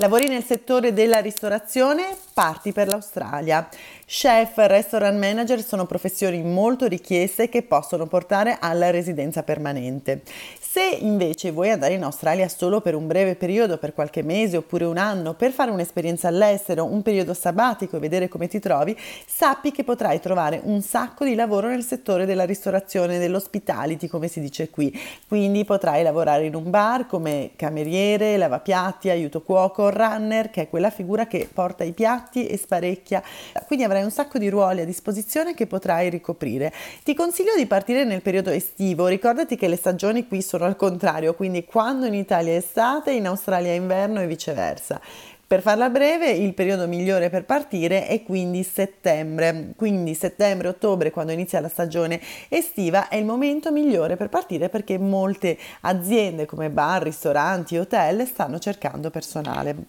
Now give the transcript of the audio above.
Lavori nel settore della ristorazione? Parti per l'Australia. Chef, restaurant manager sono professioni molto richieste che possono portare alla residenza permanente. Se invece vuoi andare in Australia solo per un breve periodo, per qualche mese oppure un anno, per fare un'esperienza all'estero, un periodo sabbatico e vedere come ti trovi, sappi che potrai trovare un sacco di lavoro nel settore della ristorazione, dell'hospitality, come si dice qui. Quindi potrai lavorare in un bar come cameriere, lavapiatti, aiuto cuoco, runner, che è quella figura che porta i piatti e sparecchia. Quindi avrai un sacco di ruoli a disposizione che potrai ricoprire. Ti consiglio di partire nel periodo estivo, ricordati che le stagioni qui sono al contrario, quindi quando in Italia è estate, in Australia è inverno e viceversa. Per farla breve, il periodo migliore per partire è quindi settembre. Quindi settembre-ottobre, quando inizia la stagione estiva, è il momento migliore per partire perché molte aziende come bar, ristoranti, hotel stanno cercando personale.